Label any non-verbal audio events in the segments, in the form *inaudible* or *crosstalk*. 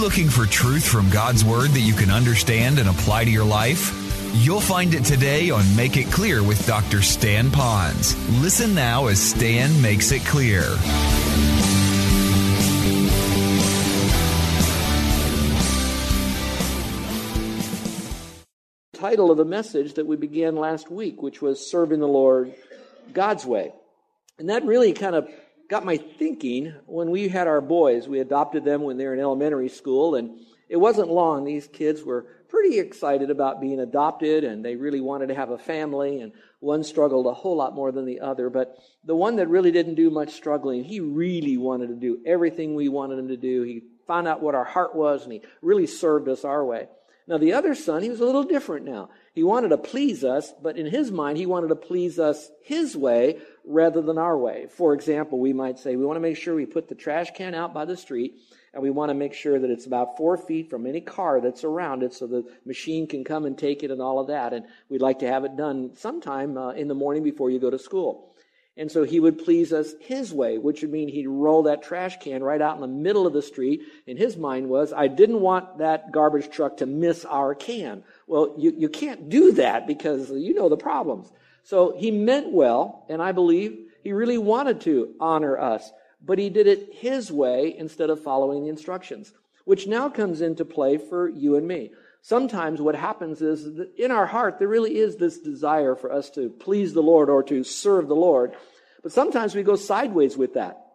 looking for truth from God's Word that you can understand and apply to your life? You'll find it today on Make It Clear with Dr. Stan Ponz. Listen now as Stan makes it clear. Title of the message that we began last week, which was Serving the Lord God's Way. And that really kind of got my thinking when we had our boys. We adopted them when they were in elementary school, and it wasn't long. These kids were pretty excited about being adopted, and they really wanted to have a family, and one struggled a whole lot more than the other. But the one that really didn't do much struggling, he really wanted to do everything we wanted him to do. He found out what our heart was, and he really served us our way. Now, the other son, he was a little different now. He wanted to please us, but in his mind, he wanted to please us his way rather than our way. For example, we might say, we want to make sure we put the trash can out by the street, and we want to make sure that it's about four feet from any car that's around it so the machine can come and take it and all of that. And we'd like to have it done sometime uh, in the morning before you go to school. And so he would please us his way, which would mean he'd roll that trash can right out in the middle of the street. And his mind was, I didn't want that garbage truck to miss our can. Well, you, you can't do that because you know the problems. So he meant well, and I believe he really wanted to honor us, but he did it his way instead of following the instructions, which now comes into play for you and me. Sometimes what happens is that in our heart, there really is this desire for us to please the Lord or to serve the Lord. But sometimes we go sideways with that.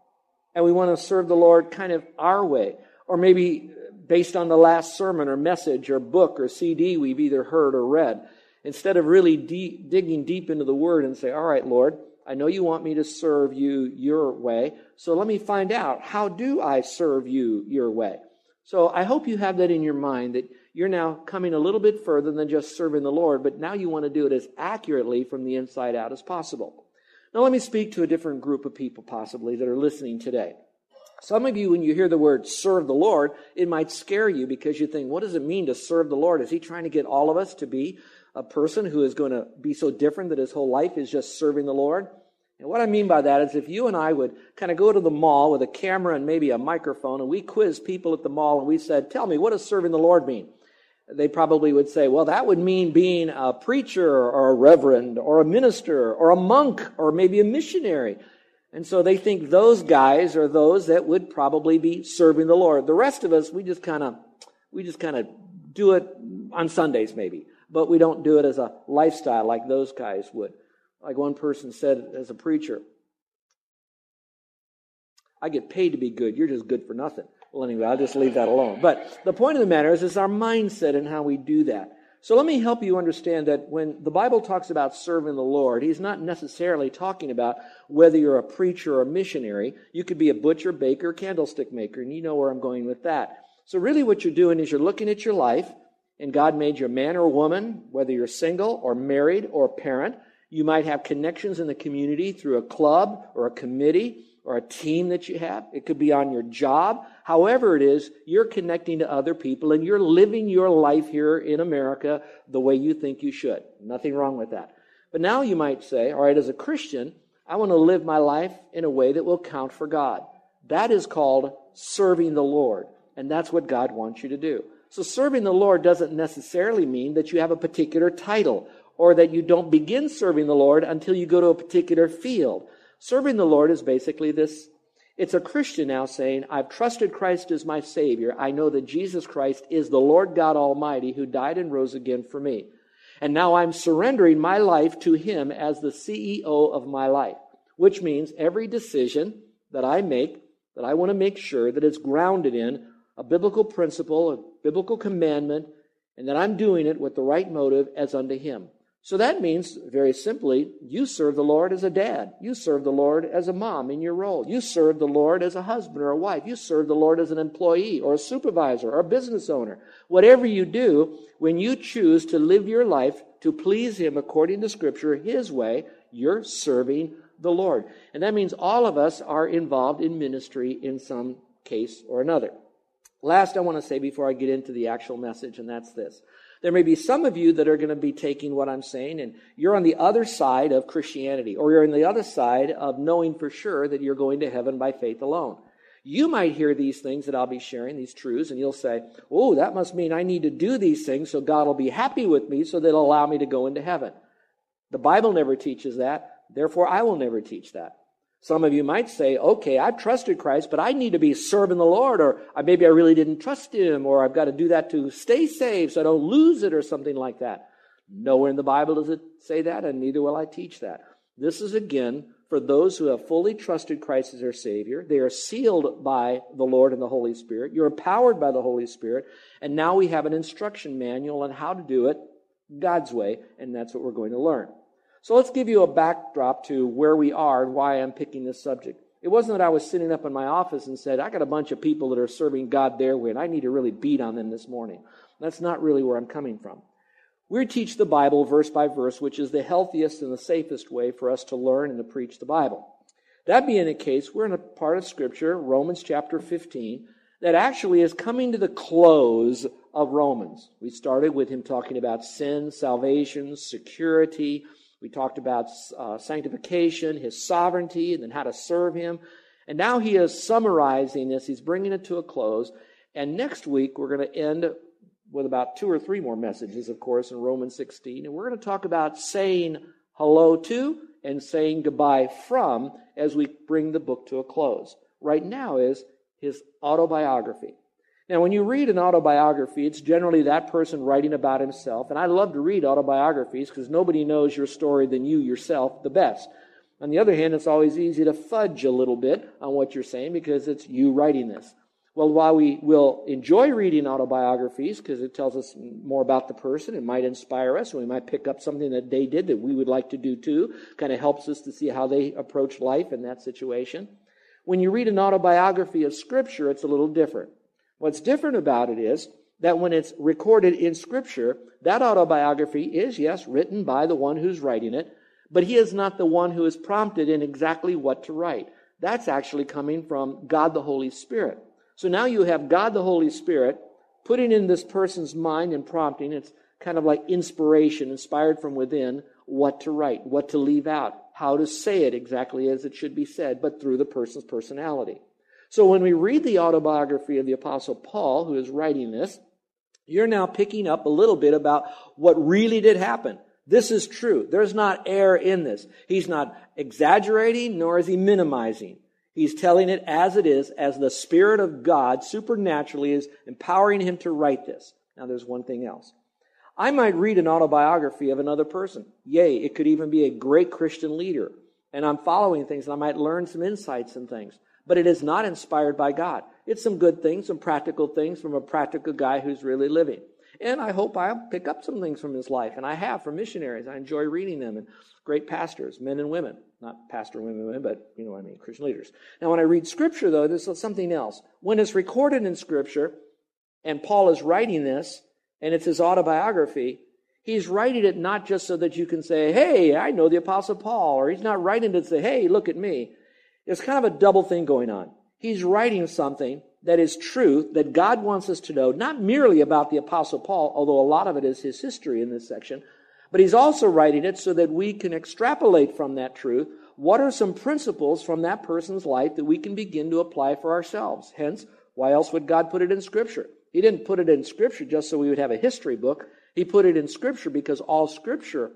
And we want to serve the Lord kind of our way. Or maybe based on the last sermon or message or book or CD we've either heard or read. Instead of really digging deep into the Word and say, all right, Lord, I know you want me to serve you your way. So let me find out, how do I serve you your way? So I hope you have that in your mind that you're now coming a little bit further than just serving the Lord, but now you want to do it as accurately from the inside out as possible. Now, let me speak to a different group of people possibly that are listening today. Some of you, when you hear the word serve the Lord, it might scare you because you think, what does it mean to serve the Lord? Is he trying to get all of us to be a person who is going to be so different that his whole life is just serving the Lord? And what I mean by that is if you and I would kind of go to the mall with a camera and maybe a microphone and we quiz people at the mall and we said, tell me, what does serving the Lord mean? they probably would say, well, that would mean being a preacher or a reverend or a minister or a monk or maybe a missionary. And so they think those guys are those that would probably be serving the Lord. The rest of us, we just kind of, we just kind of do it on Sundays maybe, but we don't do it as a lifestyle like those guys would. Like one person said as a preacher, I get paid to be good. You're just good for nothing. Well, anyway, I'll just leave that alone. But the point of the matter is, is our mindset and how we do that. So let me help you understand that when the Bible talks about serving the Lord, he's not necessarily talking about whether you're a preacher or a missionary. You could be a butcher, baker, candlestick maker, and you know where I'm going with that. So really what you're doing is you're looking at your life, and God made you man or woman, whether you're single or married or parent. You might have connections in the community through a club or a committee or a team that you have. It could be on your job. However, it is, you're connecting to other people and you're living your life here in America the way you think you should. Nothing wrong with that. But now you might say, all right, as a Christian, I want to live my life in a way that will count for God. That is called serving the Lord. And that's what God wants you to do. So serving the Lord doesn't necessarily mean that you have a particular title or that you don't begin serving the Lord until you go to a particular field. Serving the Lord is basically this. It's a Christian now saying, I've trusted Christ as my Savior. I know that Jesus Christ is the Lord God Almighty who died and rose again for me. And now I'm surrendering my life to Him as the CEO of my life, which means every decision that I make, that I want to make sure that it's grounded in a biblical principle, a biblical commandment, and that I'm doing it with the right motive as unto Him. So that means, very simply, you serve the Lord as a dad. You serve the Lord as a mom in your role. You serve the Lord as a husband or a wife. You serve the Lord as an employee or a supervisor or a business owner. Whatever you do, when you choose to live your life to please Him according to Scripture, His way, you're serving the Lord. And that means all of us are involved in ministry in some case or another. Last, I want to say before I get into the actual message, and that's this. There may be some of you that are going to be taking what I'm saying, and you're on the other side of Christianity, or you're on the other side of knowing for sure that you're going to heaven by faith alone. You might hear these things that I'll be sharing, these truths, and you'll say, Oh, that must mean I need to do these things so God will be happy with me so that he'll allow me to go into heaven. The Bible never teaches that. Therefore, I will never teach that. Some of you might say, okay, I've trusted Christ, but I need to be serving the Lord, or maybe I really didn't trust Him, or I've got to do that to stay saved so I don't lose it, or something like that. Nowhere in the Bible does it say that, and neither will I teach that. This is again for those who have fully trusted Christ as their Savior. They are sealed by the Lord and the Holy Spirit. You're empowered by the Holy Spirit. And now we have an instruction manual on how to do it God's way, and that's what we're going to learn. So let's give you a backdrop to where we are and why I'm picking this subject. It wasn't that I was sitting up in my office and said, I got a bunch of people that are serving God their way, and I need to really beat on them this morning. That's not really where I'm coming from. We teach the Bible verse by verse, which is the healthiest and the safest way for us to learn and to preach the Bible. That being the case, we're in a part of Scripture, Romans chapter 15, that actually is coming to the close of Romans. We started with him talking about sin, salvation, security, we talked about uh, sanctification, his sovereignty, and then how to serve him. And now he is summarizing this. He's bringing it to a close. And next week, we're going to end with about two or three more messages, of course, in Romans 16. And we're going to talk about saying hello to and saying goodbye from as we bring the book to a close. Right now is his autobiography. Now, when you read an autobiography, it's generally that person writing about himself. And I love to read autobiographies because nobody knows your story than you yourself the best. On the other hand, it's always easy to fudge a little bit on what you're saying because it's you writing this. Well, while we will enjoy reading autobiographies because it tells us more about the person, it might inspire us, and we might pick up something that they did that we would like to do too. Kind of helps us to see how they approach life in that situation. When you read an autobiography of Scripture, it's a little different. What's different about it is that when it's recorded in Scripture, that autobiography is, yes, written by the one who's writing it, but he is not the one who is prompted in exactly what to write. That's actually coming from God the Holy Spirit. So now you have God the Holy Spirit putting in this person's mind and prompting. It's kind of like inspiration, inspired from within, what to write, what to leave out, how to say it exactly as it should be said, but through the person's personality. So when we read the autobiography of the Apostle Paul, who is writing this, you're now picking up a little bit about what really did happen. This is true. There's not error in this. He's not exaggerating, nor is he minimizing. He's telling it as it is, as the Spirit of God supernaturally is empowering him to write this. Now, there's one thing else. I might read an autobiography of another person. Yea, it could even be a great Christian leader. And I'm following things, and I might learn some insights and things but it is not inspired by God. It's some good things, some practical things from a practical guy who's really living. And I hope I'll pick up some things from his life, and I have from missionaries. I enjoy reading them and great pastors, men and women. Not pastor women, women, but you know what I mean, Christian leaders. Now, when I read Scripture, though, there's something else. When it's recorded in Scripture, and Paul is writing this, and it's his autobiography, he's writing it not just so that you can say, hey, I know the Apostle Paul, or he's not writing it to say, hey, look at me. There's kind of a double thing going on. He's writing something that is truth that God wants us to know, not merely about the Apostle Paul, although a lot of it is his history in this section, but he's also writing it so that we can extrapolate from that truth what are some principles from that person's life that we can begin to apply for ourselves. Hence, why else would God put it in Scripture? He didn't put it in Scripture just so we would have a history book. He put it in Scripture because all Scripture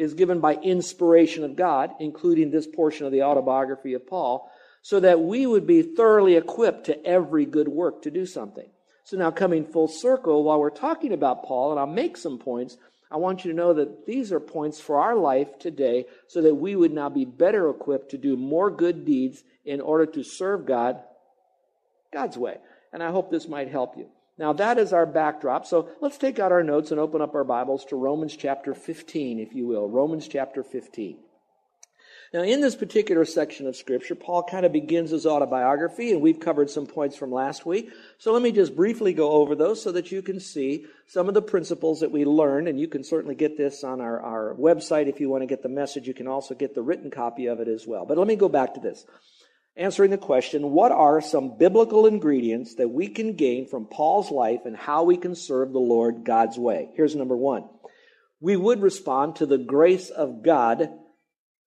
is given by inspiration of God, including this portion of the autobiography of Paul, so that we would be thoroughly equipped to every good work to do something. So now coming full circle, while we're talking about Paul, and I'll make some points, I want you to know that these are points for our life today so that we would now be better equipped to do more good deeds in order to serve God God's way. And I hope this might help you. Now, that is our backdrop. So let's take out our notes and open up our Bibles to Romans chapter 15, if you will. Romans chapter 15. Now, in this particular section of Scripture, Paul kind of begins his autobiography, and we've covered some points from last week. So let me just briefly go over those so that you can see some of the principles that we learned, and you can certainly get this on our, our website if you want to get the message. You can also get the written copy of it as well. But let me go back to this. Answering the question, what are some biblical ingredients that we can gain from Paul's life and how we can serve the Lord God's way? Here's number one. We would respond to the grace of God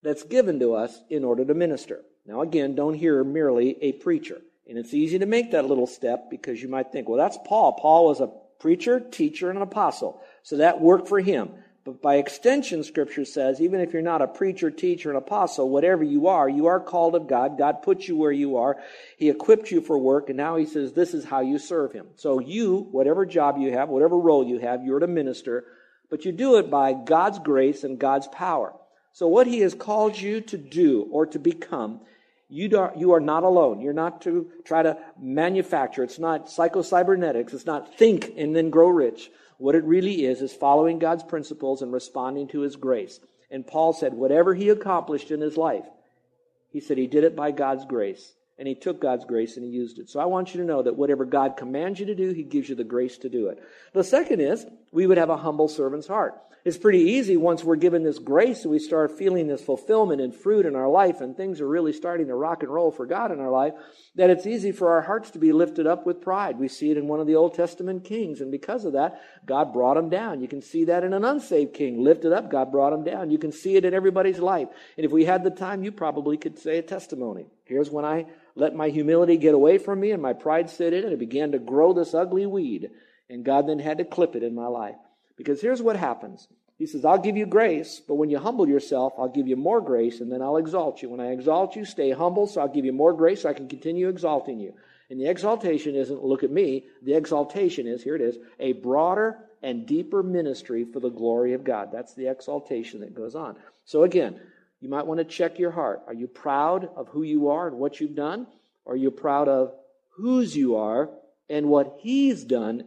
that's given to us in order to minister. Now, again, don't hear merely a preacher. And it's easy to make that little step because you might think, well, that's Paul. Paul was a preacher, teacher, and an apostle. So that worked for him. But by extension, Scripture says, even if you're not a preacher, teacher, an apostle, whatever you are, you are called of God. God put you where you are. He equipped you for work, and now He says, this is how you serve Him. So you, whatever job you have, whatever role you have, you're to minister, but you do it by God's grace and God's power. So, what he has called you to do or to become, you you are not alone. You're not to try to manufacture. It's not psycho-cybernetics. It's not think and then grow rich. What it really is, is following God's principles and responding to his grace. And Paul said, whatever he accomplished in his life, he said he did it by God's grace. And he took God's grace and he used it. So I want you to know that whatever God commands you to do, he gives you the grace to do it. The second is, we would have a humble servant's heart. It's pretty easy once we're given this grace and we start feeling this fulfillment and fruit in our life and things are really starting to rock and roll for God in our life, that it's easy for our hearts to be lifted up with pride. We see it in one of the Old Testament kings, and because of that, God brought him down. You can see that in an unsaved king. Lifted up, God brought him down. You can see it in everybody's life. And if we had the time, you probably could say a testimony. Here's when I let my humility get away from me and my pride sit in, and it began to grow this ugly weed. And God then had to clip it in my life. Because here's what happens. He says, I'll give you grace, but when you humble yourself, I'll give you more grace, and then I'll exalt you. When I exalt you, stay humble, so I'll give you more grace so I can continue exalting you. And the exaltation isn't, look at me, the exaltation is, here it is, a broader and deeper ministry for the glory of God. That's the exaltation that goes on. So again, you might want to check your heart. Are you proud of who you are and what you've done? Or are you proud of whose you are and what He's done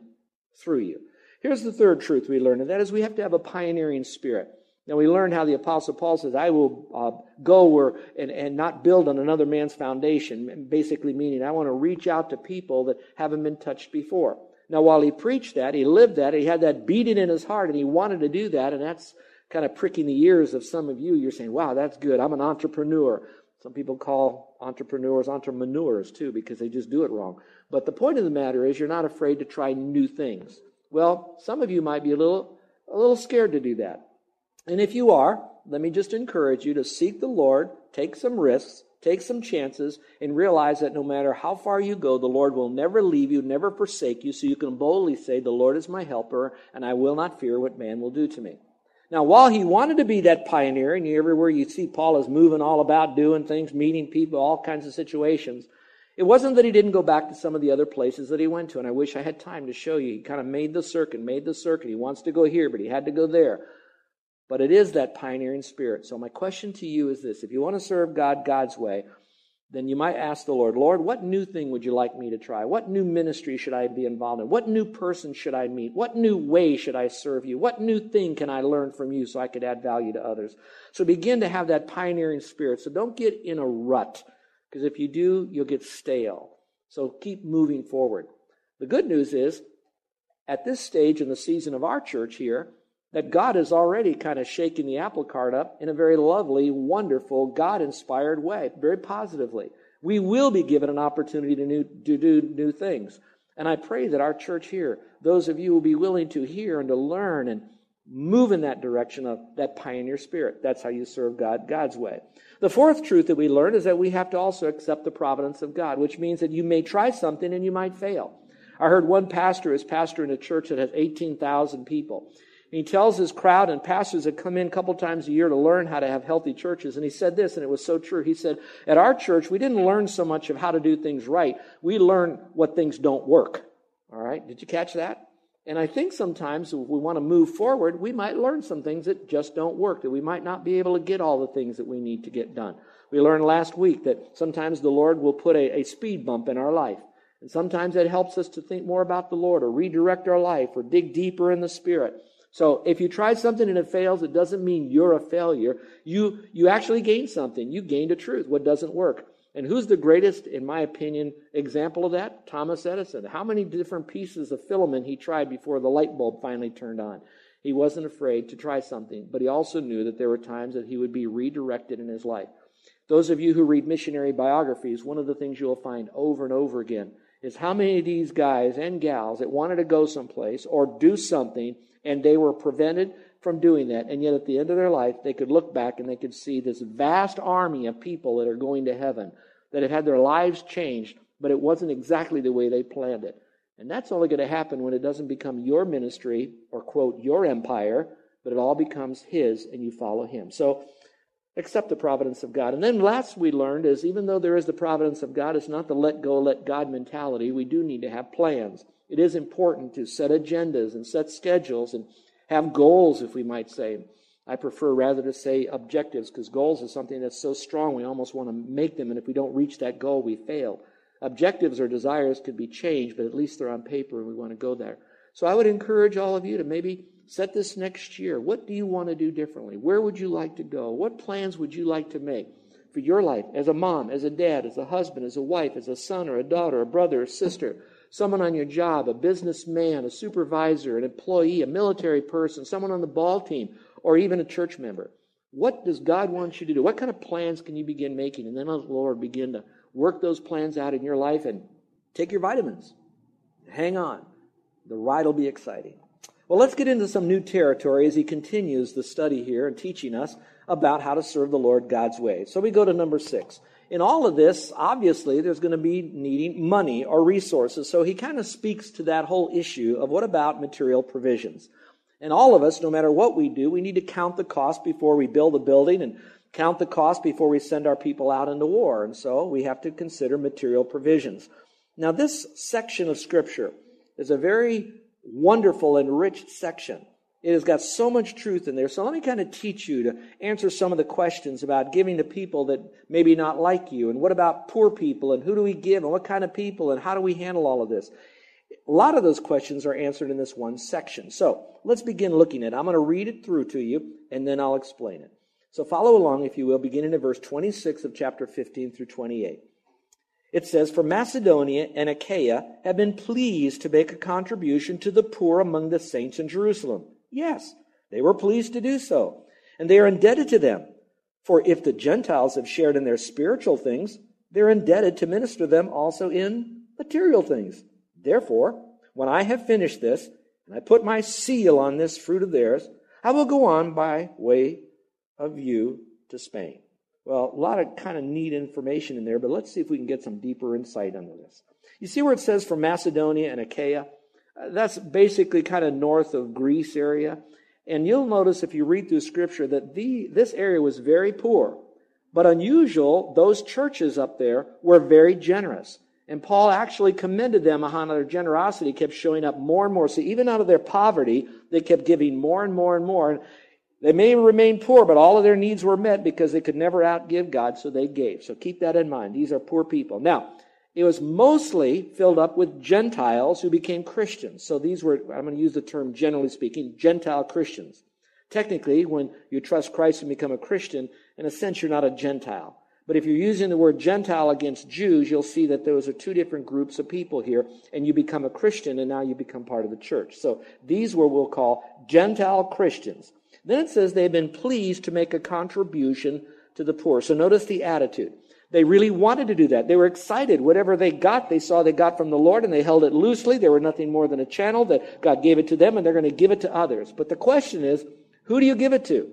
through you? Here's the third truth we learn, and that is we have to have a pioneering spirit. Now, we learn how the Apostle Paul says, I will uh, go where, and, and not build on another man's foundation, basically meaning I want to reach out to people that haven't been touched before. Now, while he preached that, he lived that, he had that beating in his heart, and he wanted to do that, and that's kind of pricking the ears of some of you. You're saying, wow, that's good. I'm an entrepreneur. Some people call entrepreneurs entrepreneurs too because they just do it wrong. But the point of the matter is, you're not afraid to try new things. Well, some of you might be a little, a little scared to do that. And if you are, let me just encourage you to seek the Lord, take some risks, take some chances, and realize that no matter how far you go, the Lord will never leave you, never forsake you, so you can boldly say, The Lord is my helper, and I will not fear what man will do to me. Now, while he wanted to be that pioneer, and everywhere you see Paul is moving all about doing things, meeting people, all kinds of situations, it wasn't that he didn't go back to some of the other places that he went to, and I wish I had time to show you. He kind of made the circuit, made the circuit. He wants to go here, but he had to go there. But it is that pioneering spirit. So my question to you is this. If you want to serve God God's way, then you might ask the Lord, Lord, what new thing would you like me to try? What new ministry should I be involved in? What new person should I meet? What new way should I serve you? What new thing can I learn from you so I could add value to others? So begin to have that pioneering spirit. So don't get in a rut because if you do, you'll get stale. So keep moving forward. The good news is, at this stage in the season of our church here, that God is already kind of shaking the apple cart up in a very lovely, wonderful, God inspired way, very positively. We will be given an opportunity to, new, to do new things. And I pray that our church here, those of you will be willing to hear and to learn and move in that direction of that pioneer spirit. That's how you serve God God's way. The fourth truth that we learn is that we have to also accept the providence of God, which means that you may try something and you might fail. I heard one pastor is pastor in a church that has 18,000 people. He tells his crowd and pastors that come in a couple times a year to learn how to have healthy churches. And he said this, and it was so true. He said, At our church, we didn't learn so much of how to do things right. We learn what things don't work. All right? Did you catch that? And I think sometimes if we want to move forward, we might learn some things that just don't work, that we might not be able to get all the things that we need to get done. We learned last week that sometimes the Lord will put a, a speed bump in our life. And sometimes that helps us to think more about the Lord or redirect our life or dig deeper in the Spirit. So if you try something and it fails, it doesn't mean you're a failure. You, you actually gained something. You gained a truth. What doesn't work? And who's the greatest, in my opinion, example of that? Thomas Edison. How many different pieces of filament he tried before the light bulb finally turned on? He wasn't afraid to try something, but he also knew that there were times that he would be redirected in his life. Those of you who read missionary biographies, one of the things you'll find over and over again is how many of these guys and gals that wanted to go someplace or do something and they were prevented from doing that. And yet at the end of their life, they could look back and they could see this vast army of people that are going to heaven that have had their lives changed, but it wasn't exactly the way they planned it. And that's only going to happen when it doesn't become your ministry or, quote, your empire, but it all becomes His and you follow Him. So accept the providence of God. And then last we learned is even though there is the providence of God, it's not the let go, let God mentality. We do need to have plans. It is important to set agendas and set schedules and have goals, if we might say. I prefer rather to say objectives because goals is something that's so strong we almost want to make them, and if we don't reach that goal, we fail. Objectives or desires could be changed, but at least they're on paper and we want to go there. So I would encourage all of you to maybe set this next year. What do you want to do differently? Where would you like to go? What plans would you like to make for your life as a mom, as a dad, as a husband, as a wife, as a son or a daughter, a brother or sister? someone on your job, a businessman, a supervisor, an employee, a military person, someone on the ball team, or even a church member. What does God want you to do? What kind of plans can you begin making? And then let the Lord begin to work those plans out in your life and take your vitamins. Hang on. The ride will be exciting. Well, let's get into some new territory as he continues the study here and teaching us about how to serve the Lord God's way. So we go to number six. In all of this, obviously, there's going to be needing money or resources. So he kind of speaks to that whole issue of what about material provisions? And all of us, no matter what we do, we need to count the cost before we build a building and count the cost before we send our people out into war. And so we have to consider material provisions. Now, this section of Scripture is a very wonderful and rich section. It has got so much truth in there. So let me kind of teach you to answer some of the questions about giving to people that maybe not like you. And what about poor people? And who do we give? And what kind of people? And how do we handle all of this? A lot of those questions are answered in this one section. So let's begin looking at it. I'm going to read it through to you, and then I'll explain it. So follow along, if you will, beginning at verse 26 of chapter 15 through 28. It says, For Macedonia and Achaia have been pleased to make a contribution to the poor among the saints in Jerusalem. Yes, they were pleased to do so, and they are indebted to them. For if the Gentiles have shared in their spiritual things, they're indebted to minister them also in material things. Therefore, when I have finished this, and I put my seal on this fruit of theirs, I will go on by way of you to Spain. Well, a lot of kind of neat information in there, but let's see if we can get some deeper insight into this. You see where it says from Macedonia and Achaia? Uh, that's basically kind of north of Greece area. And you'll notice if you read through scripture that the, this area was very poor. But unusual, those churches up there were very generous. And Paul actually commended them on their generosity, kept showing up more and more. So even out of their poverty, they kept giving more and more and more. They may remain poor, but all of their needs were met because they could never outgive God, so they gave. So keep that in mind. These are poor people. Now, it was mostly filled up with Gentiles who became Christians. So these were, I'm going to use the term generally speaking, Gentile Christians. Technically, when you trust Christ and become a Christian, in a sense, you're not a Gentile. But if you're using the word Gentile against Jews, you'll see that those are two different groups of people here, and you become a Christian, and now you become part of the church. So these were we'll call Gentile Christians. Then it says they've been pleased to make a contribution to the poor. So notice the attitude. They really wanted to do that. They were excited. Whatever they got, they saw they got from the Lord, and they held it loosely. They were nothing more than a channel that God gave it to them, and they're going to give it to others. But the question is, who do you give it to?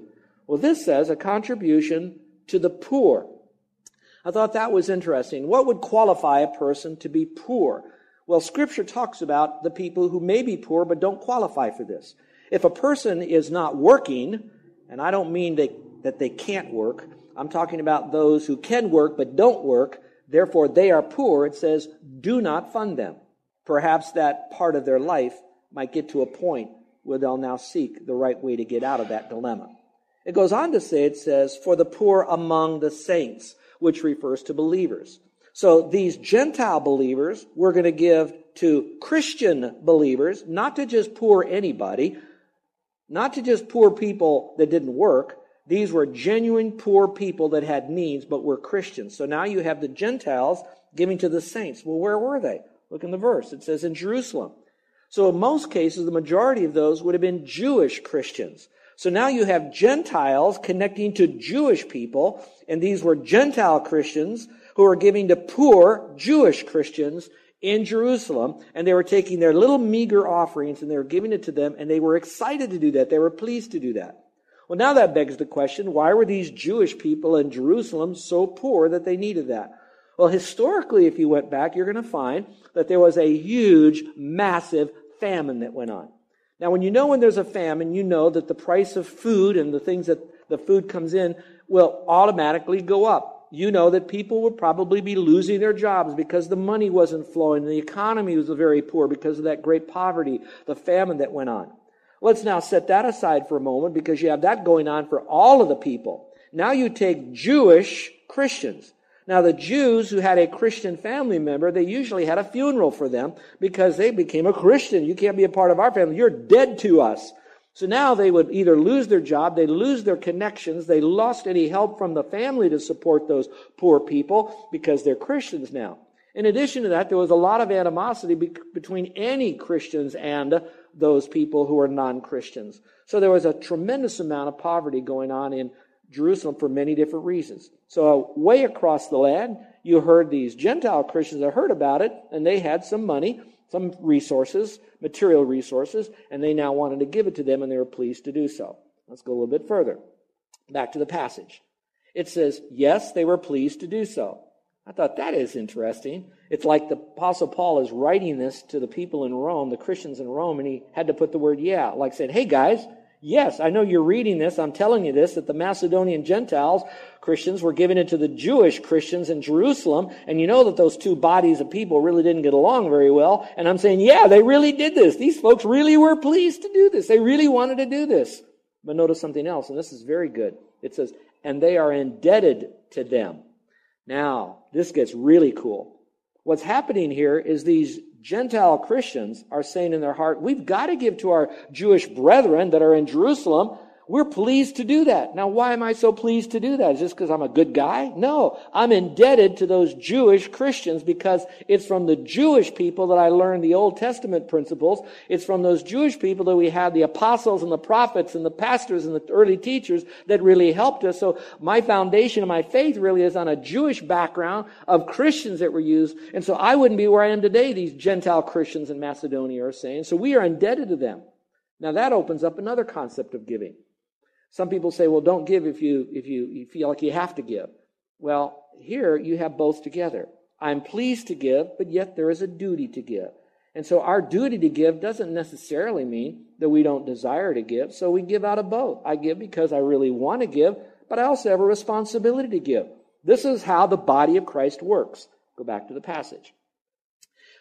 Well, this says a contribution to the poor. I thought that was interesting. What would qualify a person to be poor? Well, scripture talks about the people who may be poor but don't qualify for this. If a person is not working, and I don't mean they, that they can't work, I'm talking about those who can work but don't work, therefore they are poor, it says, do not fund them. Perhaps that part of their life might get to a point where they'll now seek the right way to get out of that dilemma. It goes on to say, it says, for the poor among the saints which refers to believers. So these Gentile believers we're going to give to Christian believers, not to just poor anybody, not to just poor people that didn't work. These were genuine poor people that had needs, but were Christians. So now you have the Gentiles giving to the saints. Well, where were they? Look in the verse. It says in Jerusalem. So in most cases, the majority of those would have been Jewish Christians. So now you have Gentiles connecting to Jewish people, and these were Gentile Christians who were giving to poor Jewish Christians in Jerusalem, and they were taking their little meager offerings and they were giving it to them, and they were excited to do that. They were pleased to do that. Well, now that begs the question, why were these Jewish people in Jerusalem so poor that they needed that? Well, historically, if you went back, you're going to find that there was a huge, massive famine that went on. Now, when you know when there's a famine, you know that the price of food and the things that the food comes in will automatically go up you know that people would probably be losing their jobs because the money wasn't flowing. The economy was very poor because of that great poverty, the famine that went on. Let's now set that aside for a moment because you have that going on for all of the people. Now you take Jewish Christians. Now the Jews who had a Christian family member, they usually had a funeral for them because they became a Christian. You can't be a part of our family. You're dead to us. So now they would either lose their job, they lose their connections, they lost any help from the family to support those poor people because they're Christians now. In addition to that, there was a lot of animosity be- between any Christians and those people who are non-Christians. So there was a tremendous amount of poverty going on in Jerusalem for many different reasons. So uh, way across the land, you heard these Gentile Christians that heard about it, and they had some money, some resources, material resources, and they now wanted to give it to them, and they were pleased to do so. Let's go a little bit further. Back to the passage. It says, Yes, they were pleased to do so. I thought that is interesting. It's like the Apostle Paul is writing this to the people in Rome, the Christians in Rome, and he had to put the word yeah, like saying, Hey guys, Yes, I know you're reading this. I'm telling you this, that the Macedonian Gentiles, Christians, were given into the Jewish Christians in Jerusalem. And you know that those two bodies of people really didn't get along very well. And I'm saying, yeah, they really did this. These folks really were pleased to do this. They really wanted to do this. But notice something else, and this is very good. It says, and they are indebted to them. Now, this gets really cool. What's happening here is these Gentile Christians are saying in their heart, we've got to give to our Jewish brethren that are in Jerusalem we're pleased to do that. Now, why am I so pleased to do that? Is this because I'm a good guy? No. I'm indebted to those Jewish Christians because it's from the Jewish people that I learned the Old Testament principles. It's from those Jewish people that we had the apostles and the prophets and the pastors and the early teachers that really helped us. So my foundation of my faith really is on a Jewish background of Christians that were used. And so I wouldn't be where I am today, these Gentile Christians in Macedonia are saying. So we are indebted to them. Now that opens up another concept of giving. Some people say, well, don't give if you, if you, you feel like you have to give. Well, here you have both together. I'm pleased to give, but yet there is a duty to give. And so our duty to give doesn't necessarily mean that we don't desire to give. So we give out of both. I give because I really want to give, but I also have a responsibility to give. This is how the body of Christ works. Go back to the passage.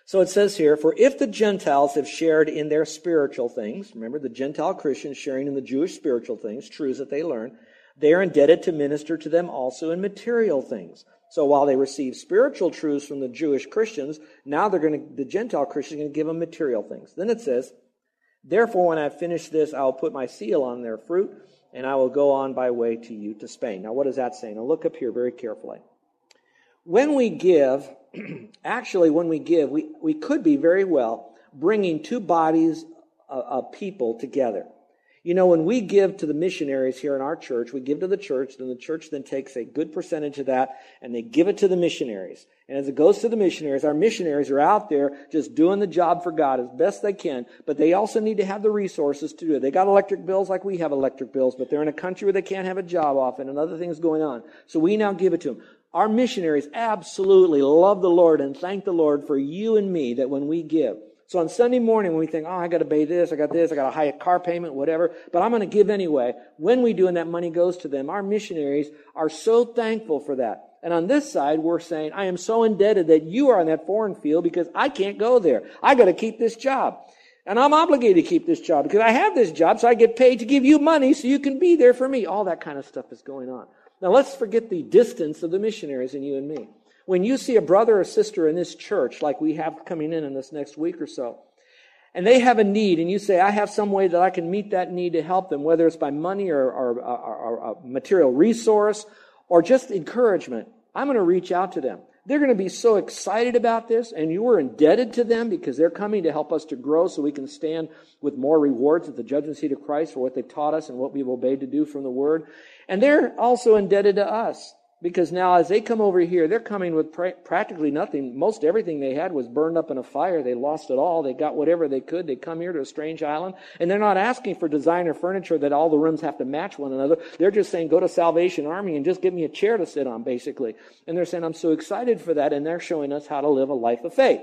So it says here, for if the Gentiles have shared in their spiritual things, remember the Gentile Christians sharing in the Jewish spiritual things, truths that they learn, they are indebted to minister to them also in material things. So while they receive spiritual truths from the Jewish Christians, now they're going to, the Gentile Christians are going to give them material things. Then it says, Therefore, when I finish this, I will put my seal on their fruit, and I will go on by way to you to Spain. Now, what is that saying? Now, look up here very carefully. When we give, *clears throat* actually, when we give, we, we could be very well bringing two bodies of, of people together. You know, when we give to the missionaries here in our church, we give to the church, then the church then takes a good percentage of that and they give it to the missionaries. And as it goes to the missionaries, our missionaries are out there just doing the job for God as best they can, but they also need to have the resources to do it. They got electric bills like we have electric bills, but they're in a country where they can't have a job often and other things going on. So we now give it to them. Our missionaries absolutely love the Lord and thank the Lord for you and me that when we give. So on Sunday morning, when we think, oh, I got to pay this, I got this, I got a high car payment, whatever, but I'm going to give anyway. When we do and that money goes to them, our missionaries are so thankful for that. And on this side, we're saying, I am so indebted that you are on that foreign field because I can't go there. I got to keep this job. And I'm obligated to keep this job because I have this job, so I get paid to give you money so you can be there for me. All that kind of stuff is going on. Now let's forget the distance of the missionaries and you and me. When you see a brother or sister in this church, like we have coming in in this next week or so, and they have a need, and you say, I have some way that I can meet that need to help them, whether it's by money or, or, or, or a material resource or just encouragement, I'm going to reach out to them. They're going to be so excited about this, and you are indebted to them because they're coming to help us to grow so we can stand with more rewards at the judgment seat of Christ for what they've taught us and what we've obeyed to do from the Word. And they're also indebted to us because now as they come over here, they're coming with pra- practically nothing. Most everything they had was burned up in a fire. They lost it all. They got whatever they could. They come here to a strange island and they're not asking for designer furniture that all the rooms have to match one another. They're just saying, go to Salvation Army and just give me a chair to sit on, basically. And they're saying, I'm so excited for that. And they're showing us how to live a life of faith.